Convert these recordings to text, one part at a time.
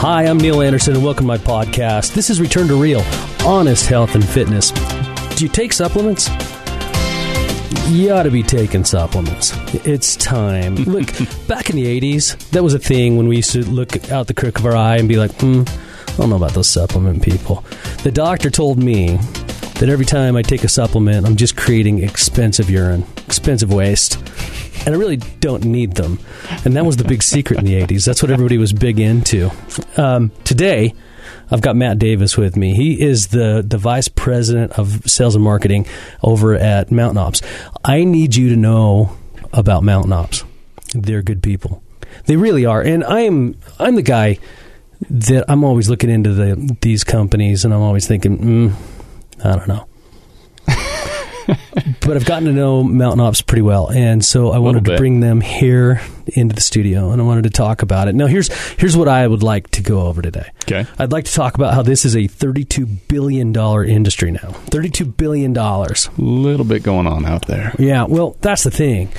Hi, I'm Neil Anderson, and welcome to my podcast. This is Return to Real Honest Health and Fitness. Do you take supplements? You ought to be taking supplements. It's time. Look, back in the 80s, that was a thing when we used to look out the crook of our eye and be like, hmm, I don't know about those supplement people. The doctor told me that every time I take a supplement, I'm just creating expensive urine, expensive waste and I really don't need them. And that was the big secret in the 80s. That's what everybody was big into. Um, today, I've got Matt Davis with me. He is the, the vice president of sales and marketing over at Mountain Ops. I need you to know about Mountain Ops. They're good people. They really are. And I'm I'm the guy that I'm always looking into the these companies and I'm always thinking, mm, I don't know. but I've gotten to know Mountain Ops pretty well, and so I wanted to bring them here into the studio, and I wanted to talk about it. Now, here's here's what I would like to go over today. Okay, I'd like to talk about how this is a 32 billion dollar industry now. 32 billion dollars. A little bit going on out there. Yeah, well, that's the thing.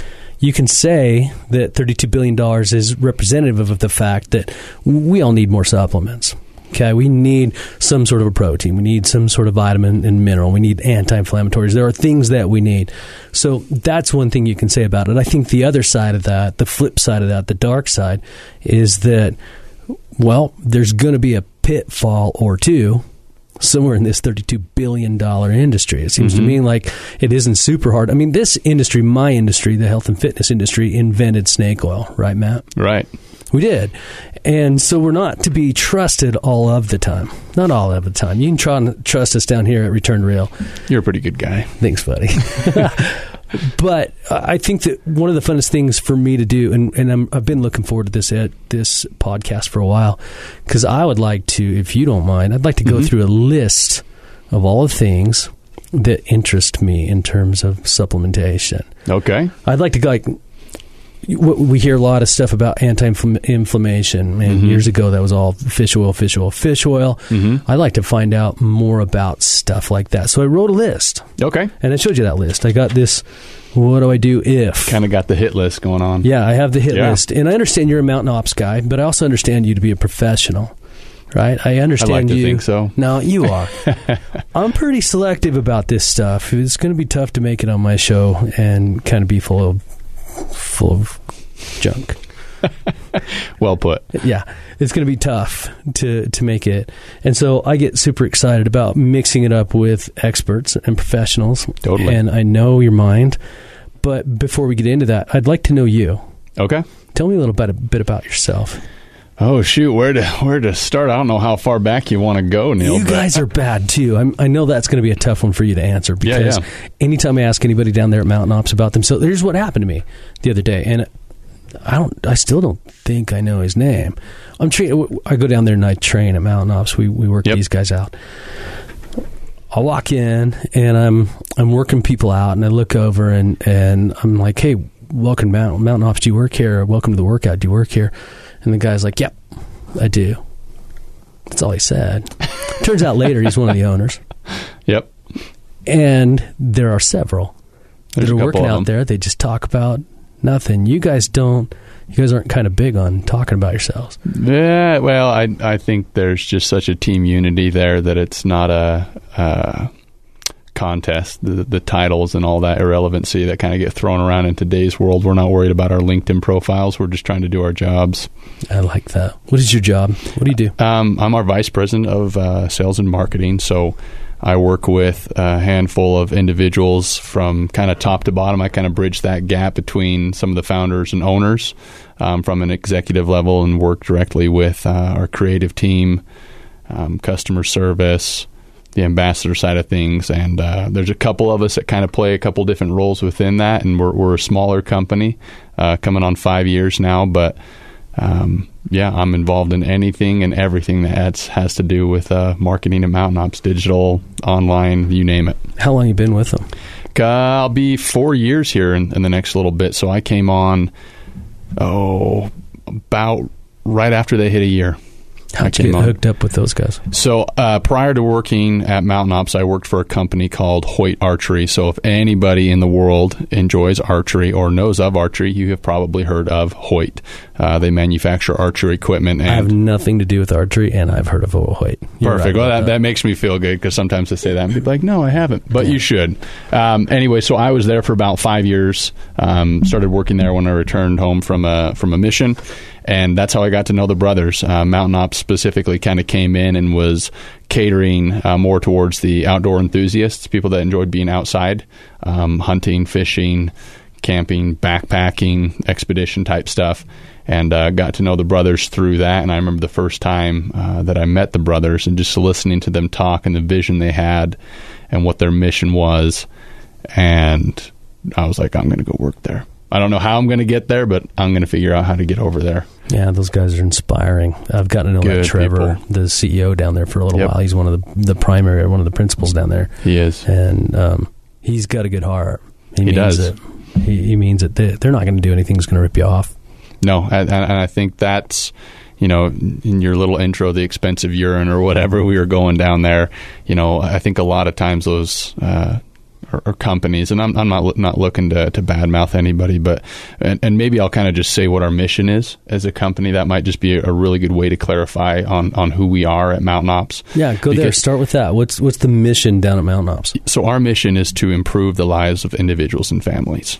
You can say that $32 billion is representative of the fact that we all need more supplements. Okay, we need some sort of a protein. We need some sort of vitamin and mineral. We need anti-inflammatories. There are things that we need. So that's one thing you can say about it. I think the other side of that, the flip side of that, the dark side, is that well, there's going to be a pitfall or two somewhere in this $32 billion industry. It seems mm-hmm. to me like it isn't super hard. I mean, this industry, my industry, the health and fitness industry, invented snake oil, right, Matt? Right. We did. And so we're not to be trusted all of the time. Not all of the time. You can try and trust us down here at Return Rail. You're a pretty good guy. Thanks, buddy. but I think that one of the funnest things for me to do, and, and i have been looking forward to this at this podcast for a while, because I would like to, if you don't mind, I'd like to go mm-hmm. through a list of all the things that interest me in terms of supplementation. Okay. I'd like to like we hear a lot of stuff about anti-inflammation. And mm-hmm. years ago, that was all fish oil, fish oil, fish oil. Mm-hmm. I like to find out more about stuff like that. So I wrote a list. Okay. And I showed you that list. I got this. What do I do if? Kind of got the hit list going on. Yeah, I have the hit yeah. list, and I understand you're a mountain ops guy, but I also understand you to be a professional right? I understand I like you. think so. No, you are. I'm pretty selective about this stuff. It's going to be tough to make it on my show and kind of be full of full of junk. well put. Yeah, it's going to be tough to to make it, and so I get super excited about mixing it up with experts and professionals. Totally. And I know your mind, but before we get into that, I'd like to know you. Okay. Tell me a little bit a bit about yourself. Oh shoot, where to where to start? I don't know how far back you want to go, Neil. You guys are bad too. I'm, i know that's going to be a tough one for you to answer because yeah, yeah. anytime I ask anybody down there at Mountain Ops about them, so here's what happened to me the other day, and I don't, I still don't think I know his name. I'm tra- I go down there and I train at Mountain Ops. We we work yep. these guys out. I walk in and I'm I'm working people out, and I look over and and I'm like, hey, welcome Mountain Mountain Ops. Do you work here? Welcome to the workout. Do you work here? And the guy's like, "Yep, I do." That's all he said. Turns out later he's one of the owners. Yep. And there are several There's that are working out there. They just talk about nothing. You guys don't. You guys aren't kind of big on talking about yourselves. Yeah, well, I I think there's just such a team unity there that it's not a, contest, the, the titles and all that irrelevancy that kind of get thrown around in today's world. We're not worried about our LinkedIn profiles. We're just trying to do our jobs. I like that. What is your job? What do you do? Um, I'm our vice president of uh, sales and marketing. So I work with a handful of individuals from kind of top to bottom. I kind of bridge that gap between some of the founders and owners um, from an executive level and work directly with uh, our creative team, um, customer service, the ambassador side of things. And uh, there's a couple of us that kind of play a couple different roles within that. And we're, we're a smaller company, uh, coming on five years now. But um, yeah, I'm involved in anything and everything that has to do with uh, marketing and Mountain Ops, digital, online, you name it. How long you been with them? Uh, I'll be four years here in, in the next little bit. So I came on, oh, about right after they hit a year. How'd I you came get hooked up with those guys? So uh, prior to working at Mountain Ops, I worked for a company called Hoyt Archery. So if anybody in the world enjoys archery or knows of archery, you have probably heard of Hoyt. Uh, they manufacture archery equipment. And I have nothing to do with archery, and I've heard of Hoyt. You're Perfect. right well, that, that makes me feel good because sometimes I say that and people like, no, I haven't, but you should. Um, anyway, so I was there for about five years. Um, started working there when I returned home from a from a mission, and that's how I got to know the brothers. Uh, Mountain Ops specifically kind of came in and was catering uh, more towards the outdoor enthusiasts, people that enjoyed being outside, um, hunting, fishing, camping, backpacking, expedition type stuff, and uh, got to know the brothers through that. And I remember the first time uh, that I met the brothers and just listening to them talk and the vision they had and what their mission was. And I was like, I'm going to go work there. I don't know how I'm going to get there, but I'm going to figure out how to get over there. Yeah, those guys are inspiring. I've gotten to know Good Trevor, people. the CEO down there, for a little Yep. while. He's one of the the primary, one of the principals down there, He is. and um, he's got a good heart. He means does. It. He, he means it. They, they're not going to do anything that's going to rip you off. No, and, and I think that's you know in your little intro, the expensive urine or whatever we were going down there. You know, I think a lot of times those. Uh, or, or companies, and I'm, I'm not not looking to, to badmouth anybody, but and, and maybe I'll kind of just say what our mission is as a company. That might just be a, a really good way to clarify on on who we are at Mountain Ops. Yeah, go there. Start with that. What's what's the mission down at Mountain Ops? So our mission is to improve the lives of individuals and families.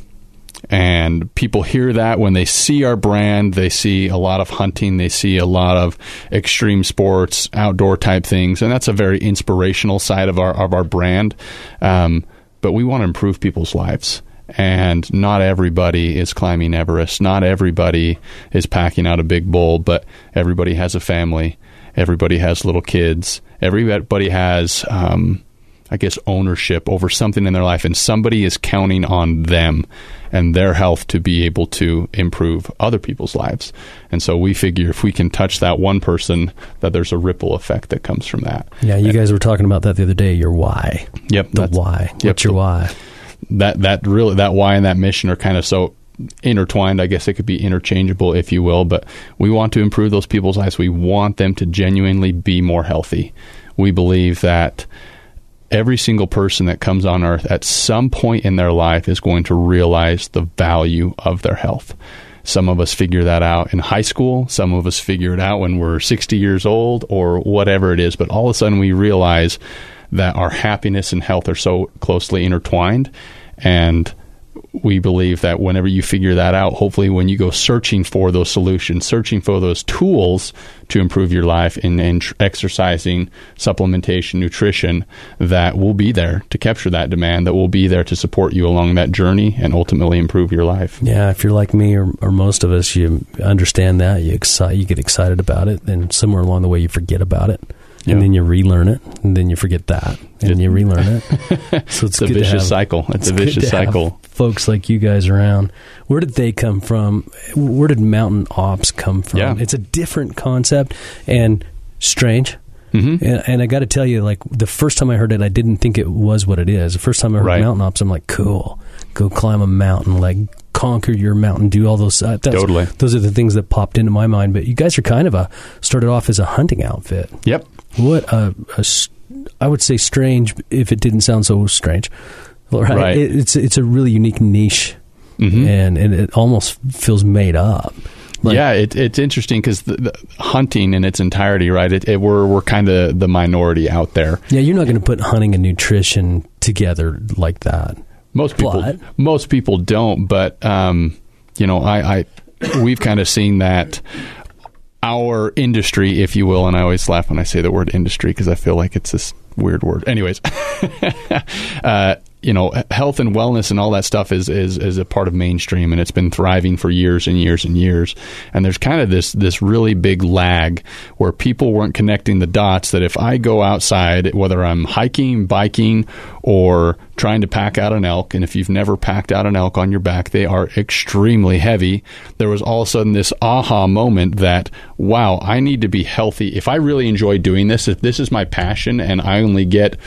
And people hear that when they see our brand, they see a lot of hunting, they see a lot of extreme sports, outdoor type things, and that's a very inspirational side of our of our brand. Um, but we want to improve people's lives. And not everybody is climbing Everest. Not everybody is packing out a big bowl, but everybody has a family. Everybody has little kids. Everybody has um, I guess, ownership over something in their life, and somebody is counting on them and their health to be able to improve other people's lives. And so we figure if we can touch that one person, that there's a ripple effect that comes from that. Yeah, you guys were talking about that the other day. Your why, Yep, the why. Yep, What's your why? That that really that why and that mission are kind of so intertwined. I guess it could be interchangeable, if you will. But we want to improve those people's lives. We want them to genuinely be more healthy. We believe that every single person that comes on earth at some point in their life is going to realize the value of their health. Some of us figure that out in high school. Some of us figure it out when we're 60 years old or whatever it is. But all of a sudden we realize that our happiness and health are so closely intertwined. And we believe that whenever you figure that out, hopefully when you go searching for those solutions, searching for those tools to improve your life and, in tr- exercising, supplementation, nutrition, that will be there to capture that demand, that will be there to support you along that journey and ultimately improve your life. Yeah, if you're like me or, or most of us, you understand that you excite, you get excited about it, and somewhere along the way you forget about it, And then you relearn it, and then you forget that, and Just- you relearn it. So it's, It's a vicious have- cycle. It's, a good vicious cycle. folks like you guys around. Where did they come from? Where did Mountain Ops come from? Yeah. It's a different concept and strange. hmm And, and I got to tell you, like the first time I heard it, I didn't think it was what it is. The first time I heard Right. mountain ops, I'm like, cool, go climb a mountain, like conquer your mountain, do all those. Uh, that's, Totally. Those are the things that popped into my mind. But you guys are kind of a started off as a hunting outfit. Yep. What a, a I would say strange if it didn't sound so strange. Right? Right. It, it's it's a really unique niche, hmm and and it almost feels made up. Like- yeah, it, it's interesting because the, the hunting in its entirety, right? It, it, we're we're kind of the minority out there. Yeah, you're not going to put hunting and nutrition together like that. Most people, But- most people don't. But um, you know, I, I we've kind of seen that our industry, if you will, and I always laugh when I say the word industry because I feel like it's this weird word. Anyways, uh, you know, health and wellness and all that stuff is, is is a part of mainstream, and it's been thriving for years and years and years. And there's kind of this this really big lag where people weren't connecting the dots. That if I go outside, whether I'm hiking, biking, or trying to pack out an elk, and if you've never packed out an elk on your back, they are extremely heavy. There was all of a sudden this aha moment that, wow, I need to be healthy. If I really enjoy doing this, if this is my passion and I only get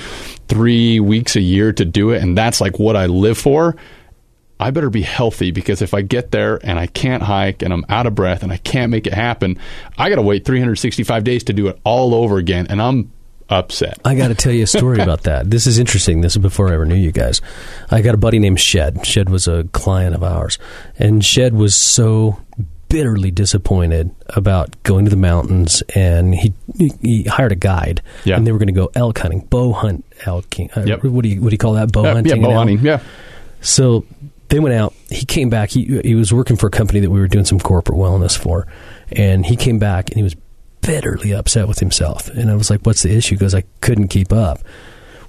three weeks a year to do it, and that's like what I live for, I better be healthy because if I get there and I can't hike and I'm out of breath and I can't make it happen, I got to wait 365 days to do it all over again. And I'm upset. I got to tell you a story about that. This is interesting. This is before I ever knew you guys. I got a buddy named Shed. Shed was a client of ours, and Shed was so bitterly disappointed about going to the mountains, and he he hired a guide, Yeah. and they were going to go elk hunting, bow hunt elk. Uh, Yep. What do you what do you call that? Bow Yeah, hunting. yeah, bow hunting. Yeah. So they went out. He came back. He he was working for a company that we were doing some corporate wellness for, and he came back and he was bitterly upset with himself. And I was like, "What's the issue?" He goes, "I couldn't keep up."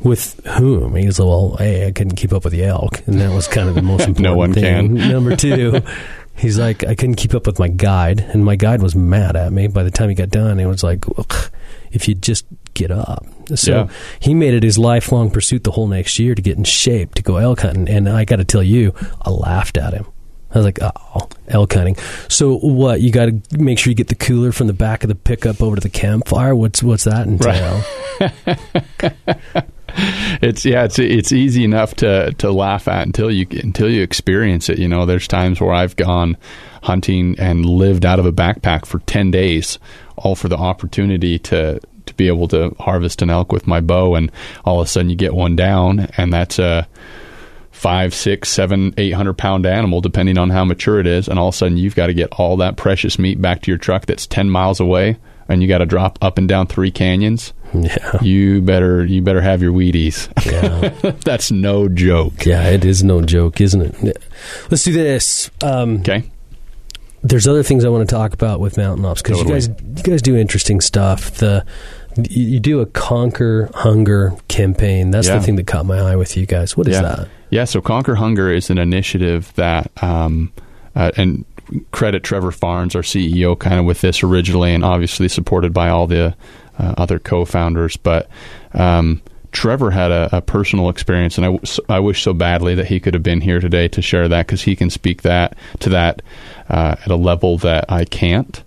With whom? He was like, "Well, hey, I couldn't keep up with the elk," and that was kind of the most important. No one thing. can. Number two. He's like, I couldn't keep up with my guide, and my guide was mad at me. By the time he got done, he was like, "Ugh, "If you just get up." So Yeah. he made it his lifelong pursuit the whole next year to get in shape to go elk hunting. And I got to tell you, I laughed at him. I was like, "Oh, elk hunting." So what? You got to make sure you get the cooler from the back of the pickup over to the campfire. What's what's that entail? it's yeah, it's it's easy enough to to laugh at until you until you experience it. You know, there's times where I've gone hunting and lived out of a backpack for ten days, all for the opportunity to to be able to harvest an elk with my bow, and all of a sudden you get one down, and that's a five, six, seven, eight hundred pound animal, depending on how mature it is, and all of a sudden you've got to get all that precious meat back to your truck that's ten miles away, and you got to drop up and down three canyons. Yeah, You better you better have your Wheaties. yeah, That's no joke. yeah. It is no joke, isn't it? Let's do this. Um, Okay. there's other things I want to talk about with Mountain Ops because Totally. you guys you guys do interesting stuff. The you, do a conquer hunger campaign. That's Yeah. the thing that caught my eye with you guys. What is yeah. that? Yeah. So Conquer Hunger is an initiative that, um, uh, and credit Trevor Farnes, our CEO, kind of with this originally, and obviously supported by all the uh, other co-founders. But um, Trevor had a, a personal experience, and I, w- I wish so badly that he could have been here today to share that because he can speak that to that uh, at a level that I can't.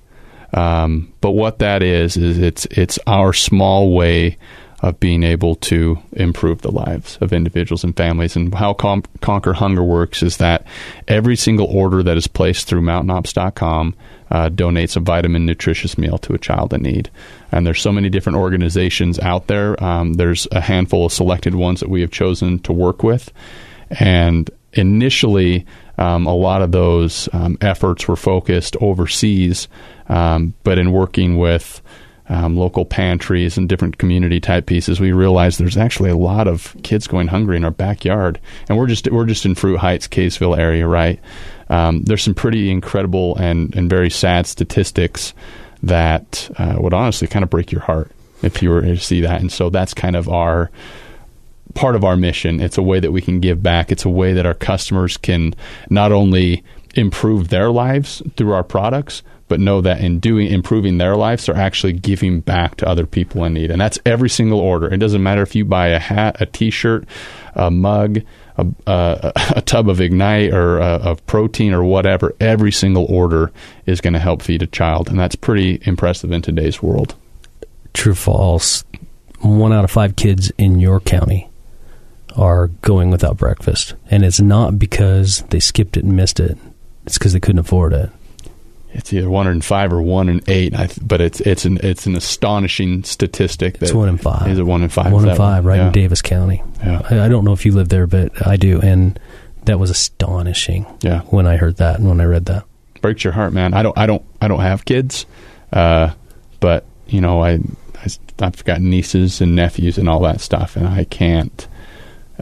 Um, but what that is is it's it's our small way of being able to improve the lives of individuals and families. And how Conquer Hunger works is that every single order that is placed through MountainOps.com uh, donates a vitamin nutritious meal to a child in need. And there's so many different organizations out there. Um, there's a handful of selected ones that we have chosen to work with. And initially, um, a lot of those um, efforts were focused overseas, um, but in working with um, local pantries and different community type pieces, we realized there's actually a lot of kids going hungry in our backyard, and we're just we're just in Fruit Heights, Kaysville area, right? Um, there's some pretty incredible and and very sad statistics that uh, would honestly kind of break your heart if you were to see that, and so that's kind of our part of our mission. It's a way that we can give back. It's a way that our customers can not only improve their lives through our products, but know that in doing improving their lives, they're actually giving back to other people in need. And that's every single order. It doesn't matter if you buy a hat, a T-shirt, a mug, a, a, a tub of Ignite or of protein or whatever. Every single order is going to help feed a child, and that's pretty impressive in today's world. True, false. One out of five kids in your county are going without breakfast, and it's not because they skipped it and missed it. It's because they couldn't afford it. It's either one in five or one in eight, I th- but it's it's an it's an astonishing statistic. That It's one in five. Is it one in five? One in five, right Yeah. in Davis County. Yeah. I, I don't know if you live there, but I do, and that was astonishing Yeah, when I heard that and when I read that. breaks your heart, man. I don't I don't I don't have kids, uh, but you know I, I I've got nieces and nephews and all that stuff, and I can't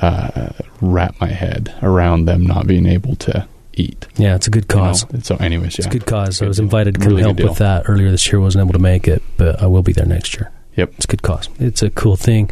uh, wrap my head around them not being able to eat. Yeah, it's a good you know? cause. So, anyways, yeah. It's a good cause. I Good was deal. invited to come Really help with that earlier this year. wasn't able to make it, but I will be there next year. Yep. It's a good cause. It's a cool thing.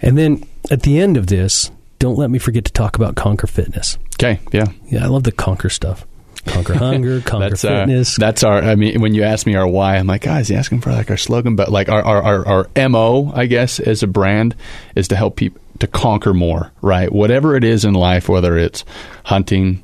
And then at the end of this, don't let me forget to talk about Conquer Fitness. Okay, yeah. Yeah, I love the Conquer stuff. Conquer hunger, conquer that's fitness. Uh, that's our. I mean, when you ask me our why, I'm like, guys, he asking for like our slogan, but like our our, our our mo, I guess, as a brand, is to help people to conquer more. Right, whatever it is in life, whether it's hunting,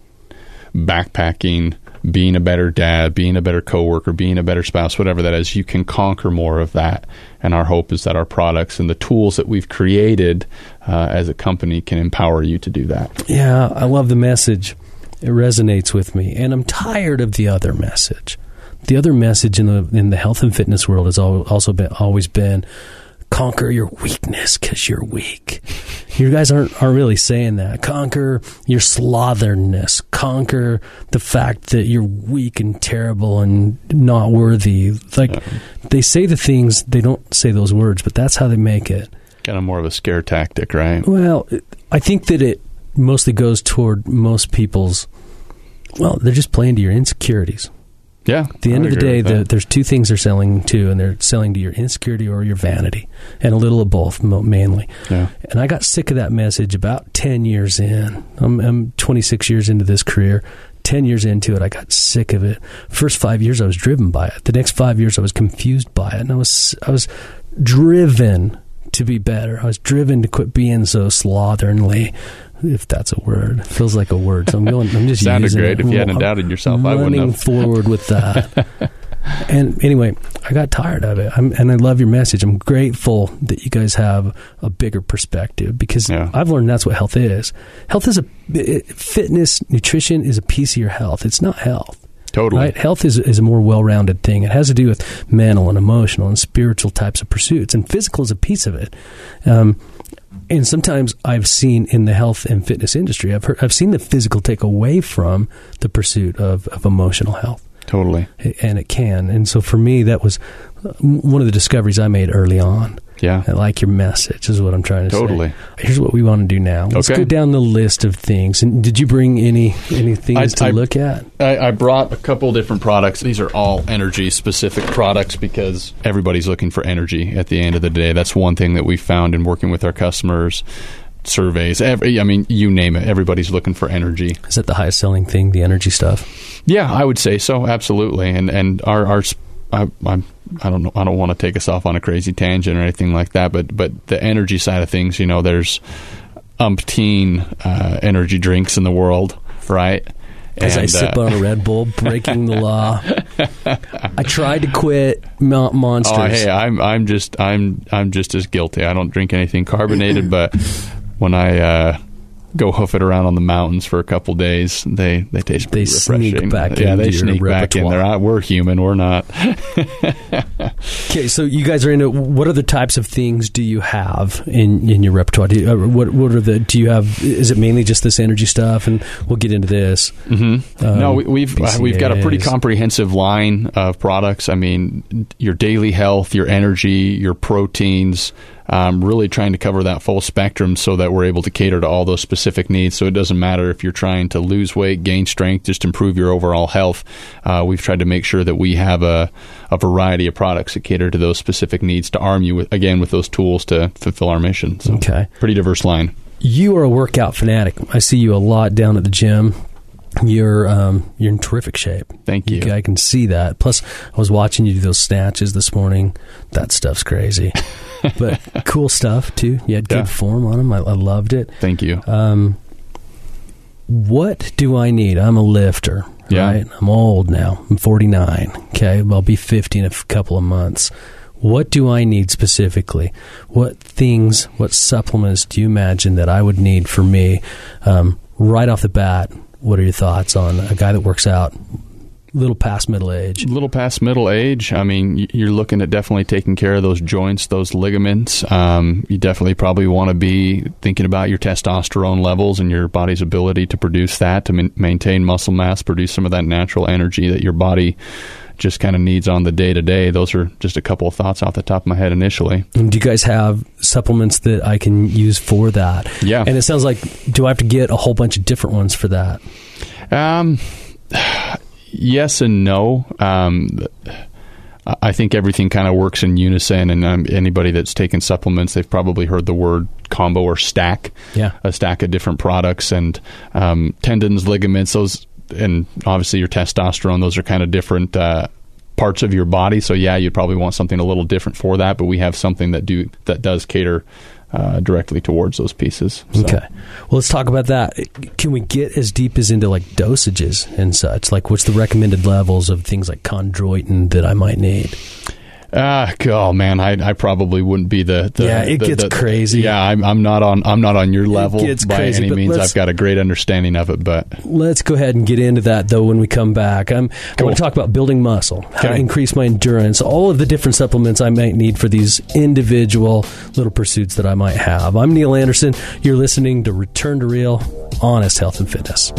backpacking, being a better dad, being a better coworker, being a better spouse, whatever that is, you can conquer more of that. And our hope is that our products and the tools that we've created uh, as a company can empower you to do that. yeah, I love the message. It resonates with me, and I'm tired of the other message. The other message in the in the health and fitness world has also been always been conquer your weakness because you're weak. You guys aren't aren't really saying that. Conquer your slotherness. Conquer the fact that you're weak and terrible and not worthy. Like yeah. they say the things, they don't say those words, but that's how they make it. Kind of more of a scare tactic, right? Well, I think that it mostly goes toward most people's. Well, they're just playing to your insecurities. Yeah. At the end of the day, the, there's two things they're selling to, and they're selling to your insecurity or your vanity, and a little of both, mainly. Yeah. And I got sick of that message about 10 years in. I'm, I'm 26 years into this career. 10 years into it, I got sick of it. First five years, I was driven by it. The next five years, I was confused by it. And I was, I was driven to be better. I was driven to quit being so slovenly if that's a word. It feels like a word. So I'm going. I'm just sounded great. It. If you hadn't I'm doubted yourself, I wouldn't have forward with that. and anyway, I got tired of it. I'm, and I love your message. I'm grateful that you guys have a bigger perspective because yeah. I've learned that's what health is. Health is a it, fitness, nutrition is a piece of your health. It's not health. Totally. Right? Health is, is a more well rounded thing. It has to do with mental and emotional and spiritual types of pursuits, and physical is a piece of it. Um, and sometimes I've seen in the health and fitness industry, I've heard, I've seen the physical take away from the pursuit of, of emotional health. Totally. And it can. And so for me, that was uh, one of the discoveries I made early on. Yeah. I like your message, is what I'm trying to totally. say. Totally. Here's what we want to do now. Let's okay. go down the list of things. And did you bring any any things I, to I, look at? I, I, brought a couple different products. These are all energy specific products because everybody's looking for energy at the end of the day. That's one thing that we found in working with our customers surveys. Every, I mean, you name it. Everybody's looking for energy. Is that the highest selling thing, the energy stuff? Yeah, I would say so. Absolutely. And and our our I, I'm I don't know I don't want to take us off on a crazy tangent or anything like that, but but the energy side of things, you know, there's umpteen uh, energy drinks in the world, right? As and, I sip uh, on a Red Bull, breaking the law. I tried to quit monsters. Oh, hey, I'm I'm just I'm I'm just as guilty. I don't drink anything carbonated, but when I uh, go hoof it around on the mountains for a couple days. They they taste they refreshing. Sneak back yeah, they sneak back in there. We're human. We're not. okay, so you guys are into what other types of things do you have in in your repertoire? Do you, uh, what what are the do you have? Is it mainly just this energy stuff? And we'll get into this. Mm-hmm. Um, no, we, have uh, we've got a pretty comprehensive line of products. I mean, your daily health, your energy, your proteins um, really trying to cover that full spectrum so that we're able to cater to all those specific needs. So it doesn't matter if you're trying to lose weight, gain strength, just improve your overall health. Uh, we've tried to make sure that we have a, a variety of products that cater to those specific needs to arm you with, again with those tools to fulfill our mission. So okay, pretty diverse line. You are a workout fanatic. I see you a lot down at the gym you're um, you're in terrific shape. Thank you. I can see that. Plus, I was watching you do those snatches this morning. That stuff's crazy, but cool stuff too. You had good yeah. form on them. I, I, loved it. Thank you. Um, what do I need? I'm a lifter. Yeah. Right. I'm old now. I'm 49. Okay. I'll be 50 in a couple of months. What do I need specifically? What things, what supplements do you imagine that I would need for me um, right off the bat what are your thoughts on a guy that works out little past middle age. Little past middle age. I mean, you're looking at definitely taking care of those joints, those ligaments. Um, you definitely probably want to be thinking about your testosterone levels and your body's ability to produce that to maintain muscle mass, produce some of that natural energy that your body just kind of needs on the day to day. Those are just a couple of thoughts off the top of my head initially. And do you guys have supplements that I can use for that? Yeah. And it sounds like, do I have to get a whole bunch of different ones for that? Um, yes and no. Um, I think everything kind of works in unison, and um, anybody that's taken supplements, they've probably heard the word combo or stack. Yeah, a stack of different products and um, tendons, ligaments, those and obviously your testosterone. Those are kind of different uh, parts of your body. So yeah, you'd probably want something a little different for that. But we have something that do that does cater uh, directly towards those pieces. So. Okay. Well, let's talk about that. Can we get as deep as into like dosages and such? Like, what's the recommended levels of things like chondroitin that I might need? Ah, oh man, I, I probably wouldn't be the, the Yeah, it the- gets the- crazy. Yeah, I'm, I'm not on I'm not on your level gets by crazy, any means. I've got a great understanding of it, but Let's go ahead and get into that though when we come back. I'm, I want to talk about building muscle, how to increase my endurance, all of the different supplements I might need for these individual little pursuits that I might have. I'm Neil Anderson. You're listening to Return to Real Honest Health and Fitness.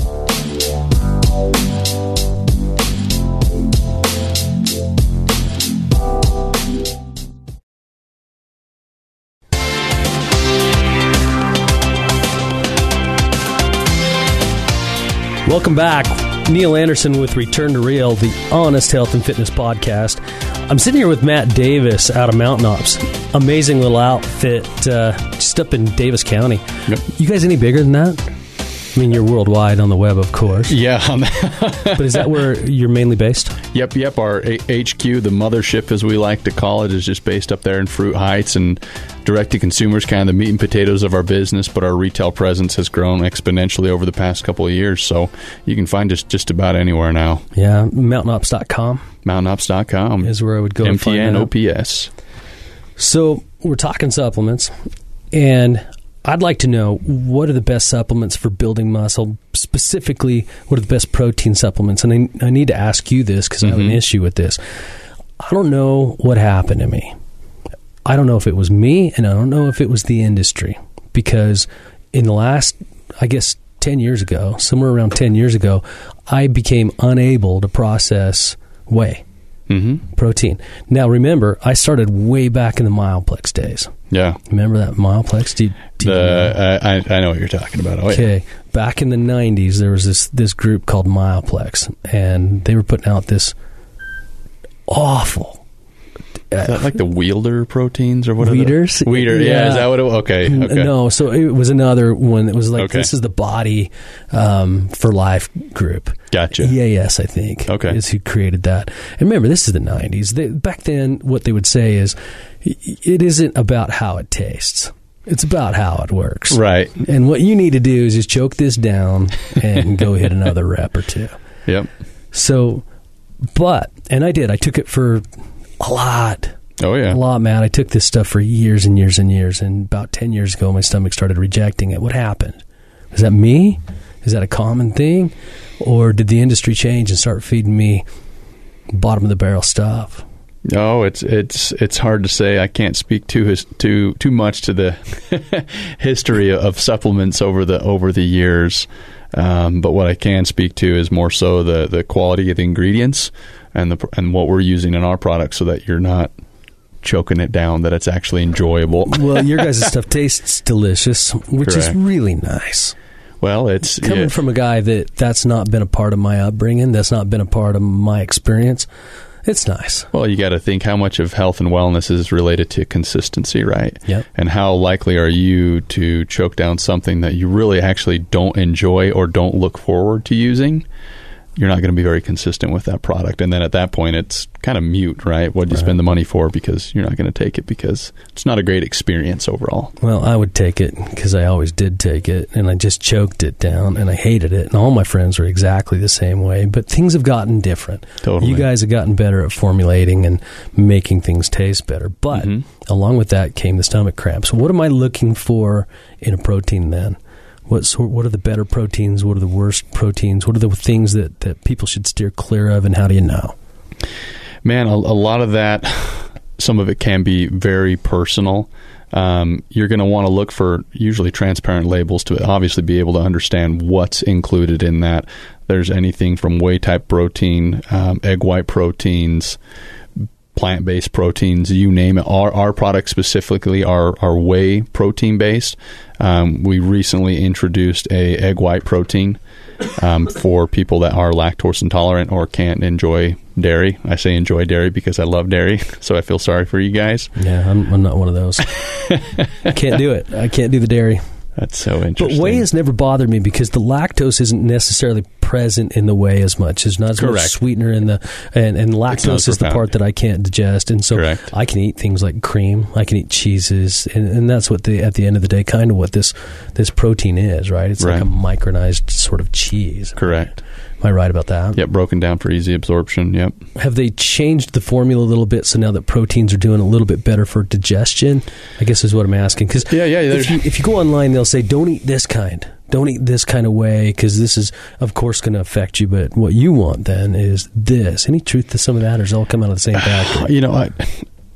Welcome back. Neil Anderson with Return to Real, the Honest Health and Fitness podcast. I'm sitting here with Matt Davis out of Mountain Ops. Amazing little outfit uh, just up in Davis County. Yep. You guys any bigger than that? I mean, you're worldwide on the web, of course. yeah, But is that where you're mainly based? Yep, yep. Our A- HQ, the mothership, as we like to call it, is just based up there in Fruit Heights, and direct to consumers, kind of the meat and potatoes of our business. But our retail presence has grown exponentially over the past couple of years, so you can find us just about anywhere now. Yeah, mountainops.com MountainOps.com, is where I would go. MTN. OPS. So we're talking supplements, and I'd like to know what are the best supplements for building muscle. Specifically, what are the best protein supplements? And I, I need to ask you this because I have an Mhm. issue with this. I don't know what happened to me. I don't know if it was me, and I don't know if it was the industry because in the last, I guess, ten years ago, somewhere around ten years ago, I became unable to process whey Mm-hmm. protein. Now, remember, I started way back in the Myoplex days. Yeah. Remember that Myoplex? Do do you know? I, I know what you're talking about. Oh, yeah. Okay, back in the '90s, there was this this group called Myoplex, and they were putting out this awful. Is that like the Weider proteins or what? Weiders? Are Weider, yeah. Yeah. Is that what? It, okay, okay. No, so it was another one that was like Okay. this is the body um, for life group. Gotcha. EAS, I think, Okay. is who created that. And remember, this is the '90s. They, back then, what they would say is, it isn't about how it tastes; it's about how it works. Right. And what you need to do is just choke this down and go hit another rep or two. Yep. So, but and I did. I took it for a lot, Oh yeah. a lot, man. I took this stuff for years and years and years. And about ten years ago, my stomach started rejecting it. What happened? Is that me? Is that a common thing, or did the industry change and start feeding me bottom of the barrel stuff? No, it's it's it's hard to say. I can't speak too his, too too much to the history of supplements over the over the years. Um, but what I can speak to is more so the the quality of the ingredients and the and what we're using in our products, so that you're not choking it down. That it's actually enjoyable. Well, your guys' stuff tastes delicious, which is really nice. Well, it's coming yeah, from a guy that that's not been a part of my upbringing, that's not been a part of my experience. It's nice. Well, you got to think how much of health and wellness is related to consistency, right? Yep. And how likely are you to choke down something that you really actually don't enjoy or don't look forward to using? You're not going to be very consistent with that product. And then at that point, it's kind of mute, right? What do you Right. spend the money for? Because you're not going to take it because it's not a great experience overall. Well, I would take it because I always did take it, and I just choked it down, and I hated it. And all my friends were exactly the same way. But things have gotten different. Totally. You guys have gotten better at formulating and making things taste better. But Mhm. along with that came the stomach cramps. What am I looking for in a protein then? What sort, what are the better proteins? What are the worst proteins? What are the things that, that people should steer clear of? And how do you know? Man, a, a lot of that, some of it can be very personal. Um, you're going to want to look for usually transparent labels to obviously be able to understand what's included in that. There's anything from whey type protein, um, egg white proteins, plant based proteins, you name it. Our, our products specifically are, are whey protein based. Um, we recently introduced a egg white protein um, for people that are lactose intolerant or can't enjoy dairy. I say enjoy dairy because I love dairy, so I feel sorry for you guys. Yeah, I'm, I'm not one of those. I can't do it. I can't do the dairy. That's so interesting. But whey has never bothered me because the lactose isn't necessarily present in the whey as much. There's not as much sweetener in the and, and lactose is the part that I can't digest, and so Correct. I can eat things like cream. I can eat cheeses, and, and that's what the at the end of the day, kind of what this this protein is, right? It's like a micronized sort of cheese. Correct. Am I right about that? Yep, broken down for easy absorption. Yep. Have they changed the formula a little bit so now that proteins are doing a little bit better for digestion? I guess is what I'm asking. Because Yeah, yeah, if you, if you go online, they'll say don't eat this kind, don't eat this kind of way because this is of course going to affect you. But what you want then is this. Any truth to some of that, or does it all come out of the same factory? You know, I,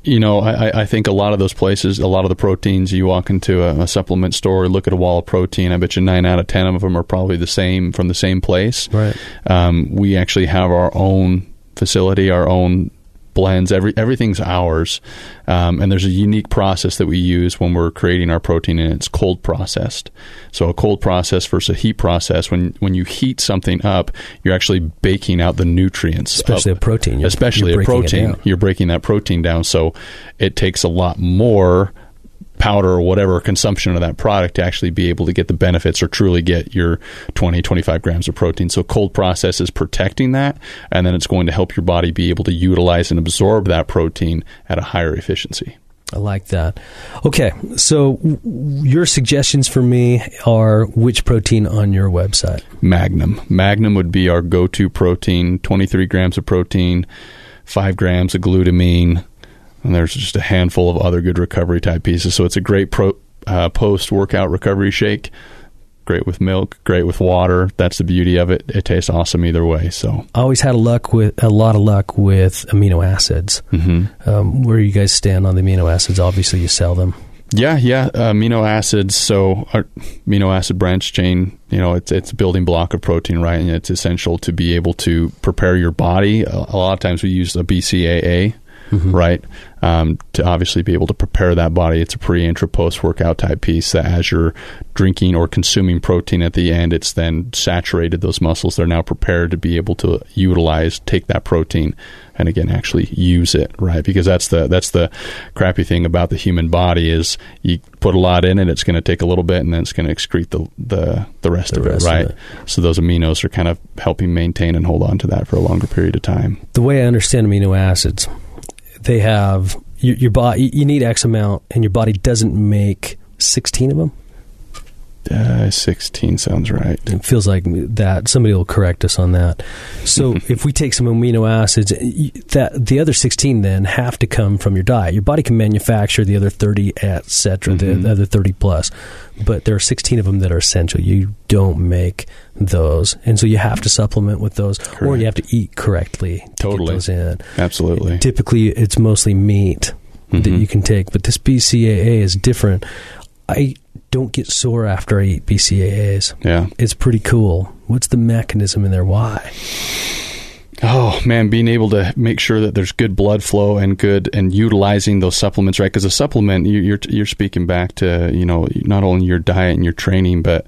you know, I, I think a lot of those places, a lot of the proteins, you walk into a, a supplement store, look at a wall of protein. I bet you nine out of ten of them are probably the same from the same place. Right. Um, we actually have our own facility, our own blends. Every everything's ours, um, and there's a unique process that we use when we're creating our protein, and it's cold processed. So a cold process versus a heat process. When when you heat something up, you're actually baking out the nutrients, Especially of- a protein. You're- especially you're a protein. You're breaking that protein down, so it takes a lot more powder or whatever consumption of that product to actually be able to get the benefits or truly get your 20 25 grams of protein so cold process is protecting that and then it's going to help your body be able to utilize and absorb that protein at a higher efficiency I like that. Okay, so w- your suggestions for me are which protein on your website? magnum magnum would be our go-to protein 23 grams of protein 5 grams of glutamine and there's just a handful of other good recovery type pieces so it's a great pro, uh, post-workout recovery shake great with milk great with water that's the beauty of it it tastes awesome either way so I always had a luck with a lot of luck with amino acids. mm-hmm. Um, where you guys stand on the amino acids? Obviously, you sell them. Yeah, yeah. Uh, amino acids. So, our amino acid branch chain. You know, it's it's a building block of protein, right? And it's essential to be able to prepare your body. A, a lot of times we use a BCAA, right? Um, to obviously be able to prepare that body. It's a pre, intra, post workout type piece that as you're drinking or consuming protein at the end, it's then saturated those muscles. They're now prepared to be able to utilize, take that protein, and again actually use it, right? Because that's the that's the crappy thing about the human body is you put a lot in it, it's going to take a little bit, and then it's going to excrete the the the rest The of rest it, of right? it. So those aminos are kind of helping maintain and hold on to that for a longer period of time. The way I understand amino acids, they have your, your body. You need X amount, and your body doesn't make sixteen of them. Uh, Sixteen sounds right. It feels like that. Somebody will correct us on that. So if we take some amino acids, that the other sixteen then have to come from your diet. Your body can manufacture the other thirty, etc., Mhm. the other thirty plus, but there are sixteen of them that are essential. You don't make those, and so you have to supplement with those, or you have to eat correctly to Totally. get those in. Absolutely. Typically, it's mostly meat that Mhm. you can take, but this BCAA is different. I don't get sore after I eat BCAAs. Yeah. It's pretty cool. What's the mechanism in there? Why? Oh man, being able to make sure that there's good blood flow and good and utilizing those supplements, right? Because a supplement, you- you're you're speaking back to you know not only your diet and your training, but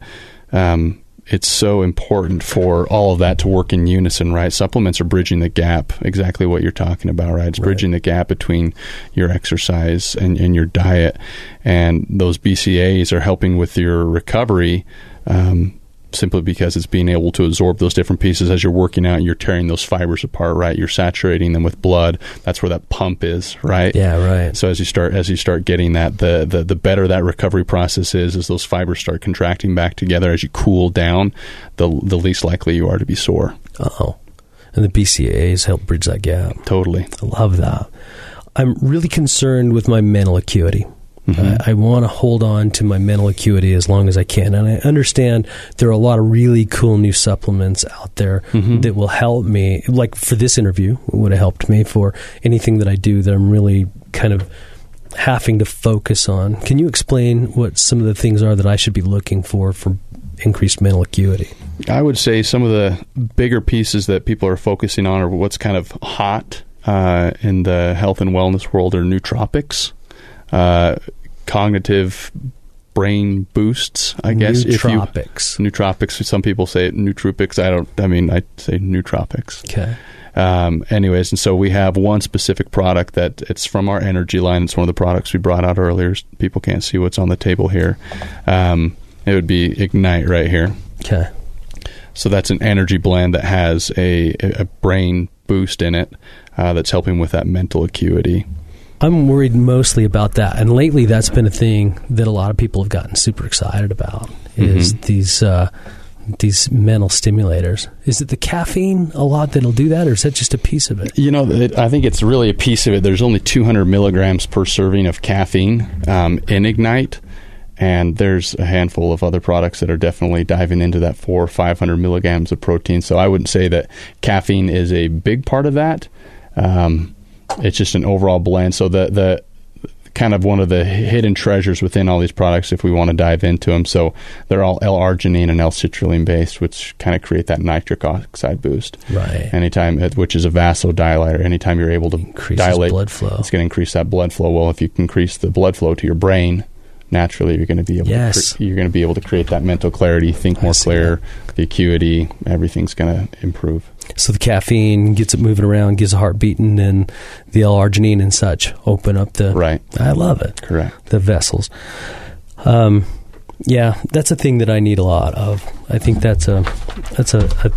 um, it's so important for all of that to work in unison, right? Supplements are bridging the gap, exactly what you're talking about, right? It's Right. bridging the gap between your exercise and, and your diet, and those BCAAs are helping with your recovery. Um, simply because it's being able to absorb those different pieces as you're working out you're tearing those fibers apart right you're saturating them with blood that's where that pump is right Yeah, right. so as you start as you start getting that the, the the better that recovery process is as those fibers start contracting back together as you cool down the the least likely you are to be sore Oh, and the BCAAs help bridge that gap. totally I love that. I'm really concerned with my mental acuity. Mhm. I, I want to hold on to my mental acuity as long as I can. And I understand there are a lot of really cool new supplements out there Mhm. that will help me. Like for this interview, it would have helped me for anything that I do that I'm really kind of having to focus on. Can you explain what some of the things are that I should be looking for for increased mental acuity? I would say some of the bigger pieces that people are focusing on are what's kind of hot uh, in the health and wellness world are nootropics, uh, cognitive brain boosts. I guess if you Nootropics. nootropics. Some people say nootropics. I don't. I mean, I say nootropics. Okay. Um, anyways, and so we have one specific product that it's from our energy line. It's one of the products we brought out earlier. People can't see what's on the table here. Um, it would be Ignite right here. Okay. So that's an energy blend that has a, a brain boost in it uh, that's helping with that mental acuity. I'm worried mostly about that, and lately that's been a thing that a lot of people have gotten super excited about. Is Mhm. these uh, these mental stimulators. Is it the caffeine a lot that'll do that, or is that just a piece of it? You know, it, I think it's really a piece of it. There's only 200 milligrams per serving of caffeine um, in Ignite, and there's a handful of other products that are definitely diving into that four or 500 milligrams of protein. So I wouldn't say that caffeine is a big part of that. Um, it's just an overall blend. So the the kind of one of the hidden treasures within all these products if we want to dive into them. So they're all L-arginine and L-citrulline based, which kind of create that nitric oxide boost. Right. Anytime, uh, which is a vasodilator. Anytime you're able to Increases dilate blood flow. it's going to increase that blood flow. Well, if you can increase the blood flow to your brain, naturally you're going to be able Yes. to cre- you're going to be able to create that mental clarity, think more clear, the acuity, everything's going to improve. So the caffeine gets it moving around, gives the heart beating, and the L-arginine and such open up the. Right. I love it. Correct. The vessels. Um, yeah, that's a thing that I need a lot of. I think that's a that's a, a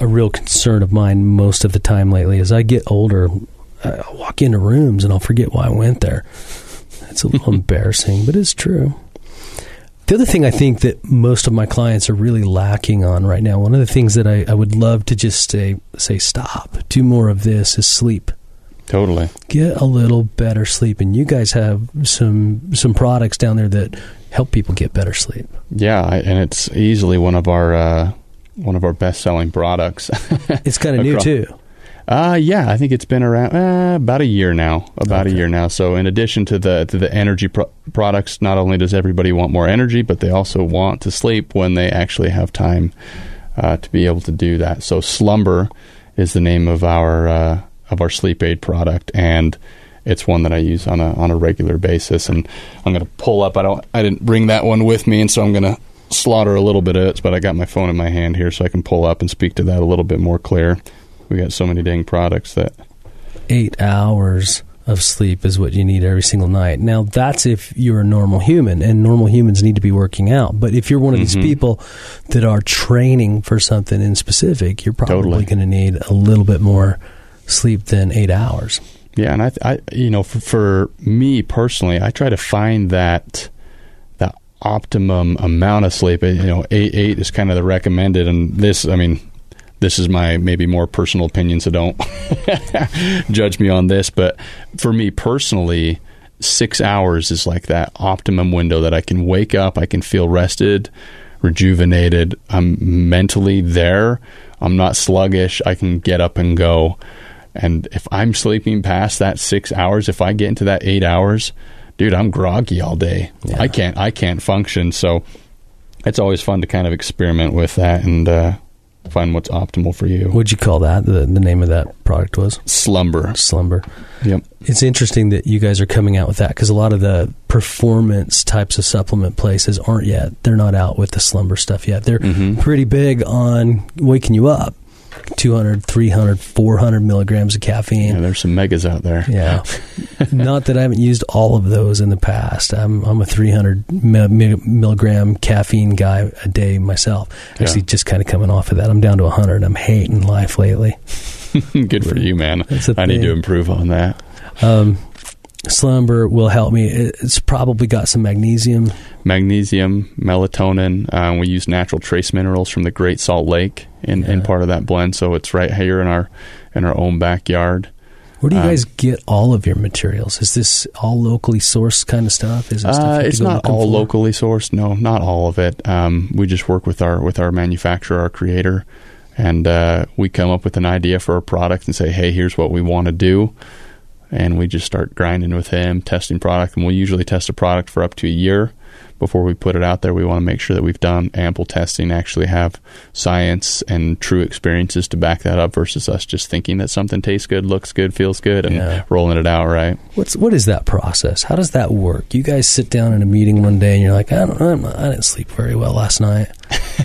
a real concern of mine most of the time lately. As I get older, I walk into rooms and I'll forget why I went there. It's a little embarrassing, but it's true. The other thing I think that most of my clients are really lacking on right now, one of the things that I, I would love to just say say stop, do more of this is sleep. Totally. Get a little better sleep, and you guys have some some products down there that help people get better sleep. Yeah, and it's easily one of our uh, one of our best selling products. It's kind of new too. Uh yeah, I think it's been around uh, about a year now. About Okay. a year now. So in addition to the to the energy pro- products, not only does everybody want more energy, but they also want to sleep when they actually have time uh, to be able to do that. So Slumber is the name of our uh, of our sleep aid product, and it's one that I use on a on a regular basis. And I'm going to pull up. I don't. I didn't bring that one with me, and so I'm going to slaughter a little bit of it. But I got my phone in my hand here, so I can pull up and speak to that a little bit more clear. We got so many dang products that Eight hours of sleep is what you need every single night. Now that's if you're a normal human, and normal humans need to be working out. But if you're one of these Mhm. people that are training for something in specific, you're probably Totally. going to need a little bit more sleep than eight hours. Yeah, and I, I you know, for, for me personally, I try to find that that optimum amount of sleep. You know, eight eight is kind of the recommended, and this, I mean, this is my maybe more personal opinion, so don't judge me on this. But for me personally, six hours is like that optimum window that I can wake up, I can feel rested, rejuvenated, I'm mentally there, I'm not sluggish, I can get up and go. And if I'm sleeping past that six hours, if I get into that eight hours, dude, I'm groggy all day. Yeah. I can't I can't function. So it's always fun to kind of experiment with that and uh, find what's optimal for you. What'd you call that? The, the name of that product was Slumber. Slumber. Yep. It's interesting that you guys are coming out with that because a lot of the performance types of supplement places aren't yet. They're not out with the slumber stuff yet. They're Mhm. pretty big on waking you up 200, 300, 400 milligrams of caffeine. Yeah, there's some megas out there. Yeah. Not that I haven't used all of those in the past. I'm I'm a 300 mi- mi- milligram caffeine guy a day myself. Actually, Yeah. just kind of coming off of that. I'm down to 100. I'm hating life lately. Good for you, man. I need to improve on that. Um, slumber will help me. It's probably got some magnesium. Magnesium, melatonin. Um, we use natural trace minerals from the Great Salt Lake in, in part of that blend. So it's right here in our in our own backyard. Where do you Um, guys get all of your materials? Is this all locally sourced kind of stuff? Is it stuff Uh, it's not all for? locally sourced. No, not all of it. Um, we just work with our with our manufacturer, our creator, and uh, we come up with an idea for a product and say, "Hey, here's what we want to do," and we just start grinding with him, testing product, and we'll usually test a product for up to a year before we put it out there. We want to make sure that we've done ample testing, actually have science and true experiences to back that up, versus us just thinking that something tastes good, looks good, feels good, and Yeah. rolling it out. Right? What's what is that process? How does that work? You guys sit down in a meeting one day and you're like, I don't, I'm I didn't sleep very well last night.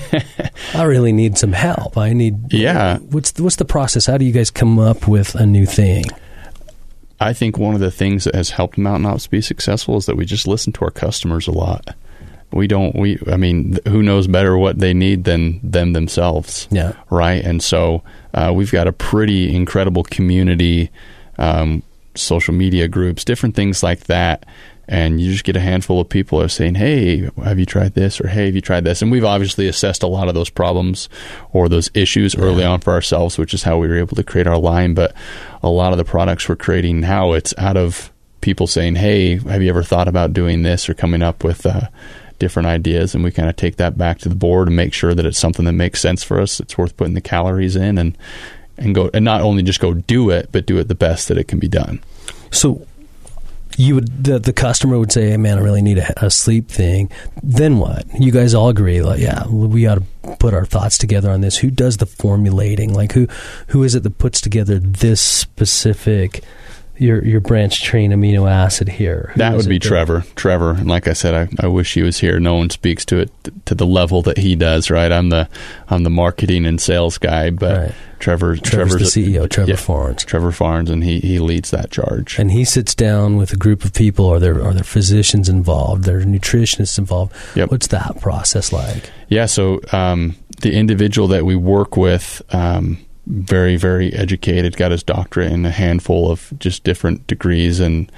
I really need some help. I need. Yeah. What's the, what's the process? How do you guys come up with a new thing? I think one of the things that has helped Mountain Ops be successful is that we just listen to our customers a lot. We don't. We. I mean, who knows better what they need than them themselves, Yeah. right? And so uh, we've got a pretty incredible community, um, social media groups, different things like that. And you just get a handful of people are saying, "Hey, have you tried this?" or "Hey, have you tried this?" And we've obviously assessed a lot of those problems or those issues yeah. early on for ourselves, which is how we were able to create our line. But a lot of the products we're creating now, it's out of people saying, "Hey, have you ever thought about doing this?" or coming up with uh, different ideas, and we kind of take that back to the board and make sure that it's something that makes sense for us. It's worth putting the calories in, and and go and not only just go do it, but do it the best that it can be done. So you would the, the customer would say, hey, "Man, I really need a, a, sleep thing." Then what? You guys all agree, like, yeah, we ought to put our thoughts together on this. Who does the formulating? Like, who who is it that puts together this specific? Your your branch chain amino acid here. Who that would be Trevor. Trevor, and like I said, I, I wish he was here. No one speaks to it to the level that he does. Right? I'm the I'm the marketing and sales guy, but right Trevor, Trevor's, Trevor's the CEO, Trevor yeah, Farnes. Trevor Farnes, and he, he leads that charge. And he sits down with a group of people. Are there are there physicians involved? There are nutritionists involved. Yep. What's that process like? Yeah, so um, the individual that we work with, um, very very educated, got his doctorate in a handful of just different degrees, and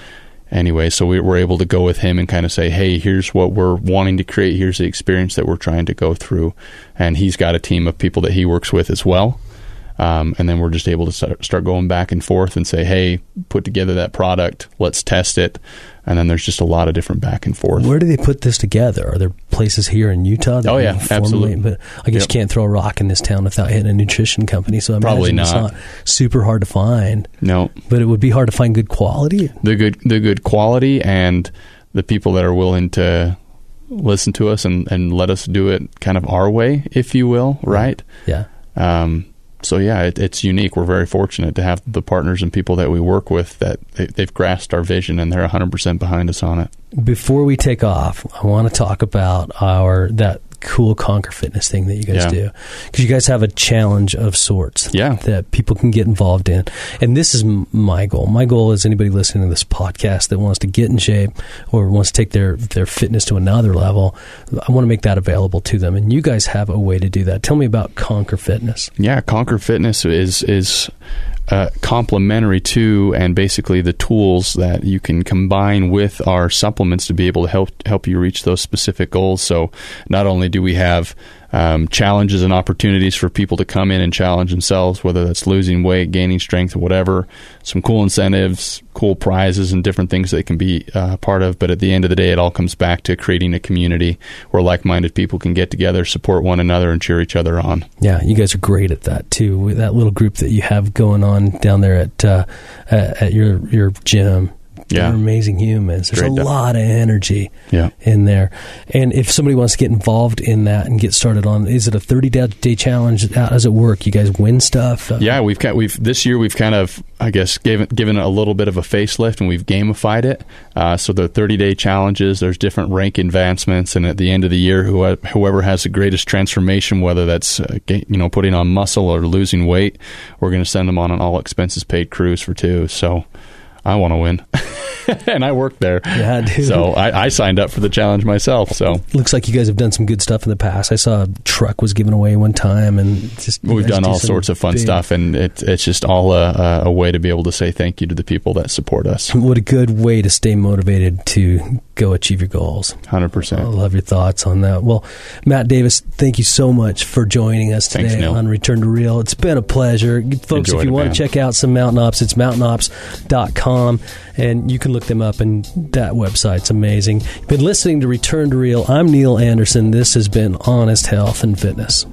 anyway, so we were able to go with him and kind of say, hey, here's what we're wanting to create. Here's the experience that we're trying to go through, and he's got a team of people that he works with as well. Um, and then we're just able to start going back and forth and say, hey, put together that product, let's test it. And then there's just a lot of different back and forth. Where do they put this together? Are there places here in Utah? oh yeah, absolutely. But I guess yep. you can't throw a rock in this town without hitting a nutrition company. So I probably not. It's not super hard to find. No, but it would be hard to find good quality. The good, the good quality, and the people that are willing to listen to us and, and let us do it kind of our way, if you will, right? Yeah. Um, so yeah, it, it's unique. We're very fortunate to have the partners and people that we work with that they, they've grasped our vision and they're 100% behind us on it. Before we take off, I want to talk about our that cool Conquer Fitness thing that you guys yeah. do because you guys have a challenge of sorts yeah. that people can get involved in. And this is my goal. My goal is anybody listening to this podcast that wants to get in shape or wants to take their, their fitness to another level, I want to make that available to them. And you guys have a way to do that. Tell me about Conquer Fitness. Yeah, Conquer Fitness is is uh, complementary to and basically the tools that you can combine with our supplements to be able to help help you reach those specific goals. So not only do we have um, challenges and opportunities for people to come in and challenge themselves, whether that's losing weight, gaining strength, or whatever. Some cool incentives, cool prizes, and different things they can be uh, part of. But at the end of the day, it all comes back to creating a community where like minded people can get together, support one another, and cheer each other on. Yeah, you guys are great at that too. That little group that you have going on down there at uh, at your your gym yeah. They're amazing humans. There's a lot of energy yeah. in there. And if somebody wants to get involved in that and get started on, is it a 30 day challenge? How does it work? You guys win stuff? Yeah, we've got, we've this year we've kind of I guess given given a little bit of a facelift and we've gamified it. Uh, so the 30 day challenges. There's different rank advancements, and at the end of the year, whoever has the greatest transformation, whether that's uh, you know putting on muscle or losing weight, we're going to send them on an all expenses paid cruise for two. So I want to win. and I work there. Yeah, dude. So I, I, signed up for the challenge myself. So looks like you guys have done some good stuff in the past. I saw a truck was given away one time, and just we've done all sorts of fun big. stuff, and it, it's just all a, a, way to be able to say thank you to the people that support us. What a good way to stay motivated to go achieve your goals. Hundred percent. I love your thoughts on that. Well, Matt Davis, thank you so much for joining us today Thanks, on Return to Real. It's been a pleasure, folks. If you want to check out some mountain ops, it's mountainops.com, com, and you can look them up, and that website's amazing. You've been listening to Return to Real. I'm Neil Anderson. This has been Honest Health and Fitness.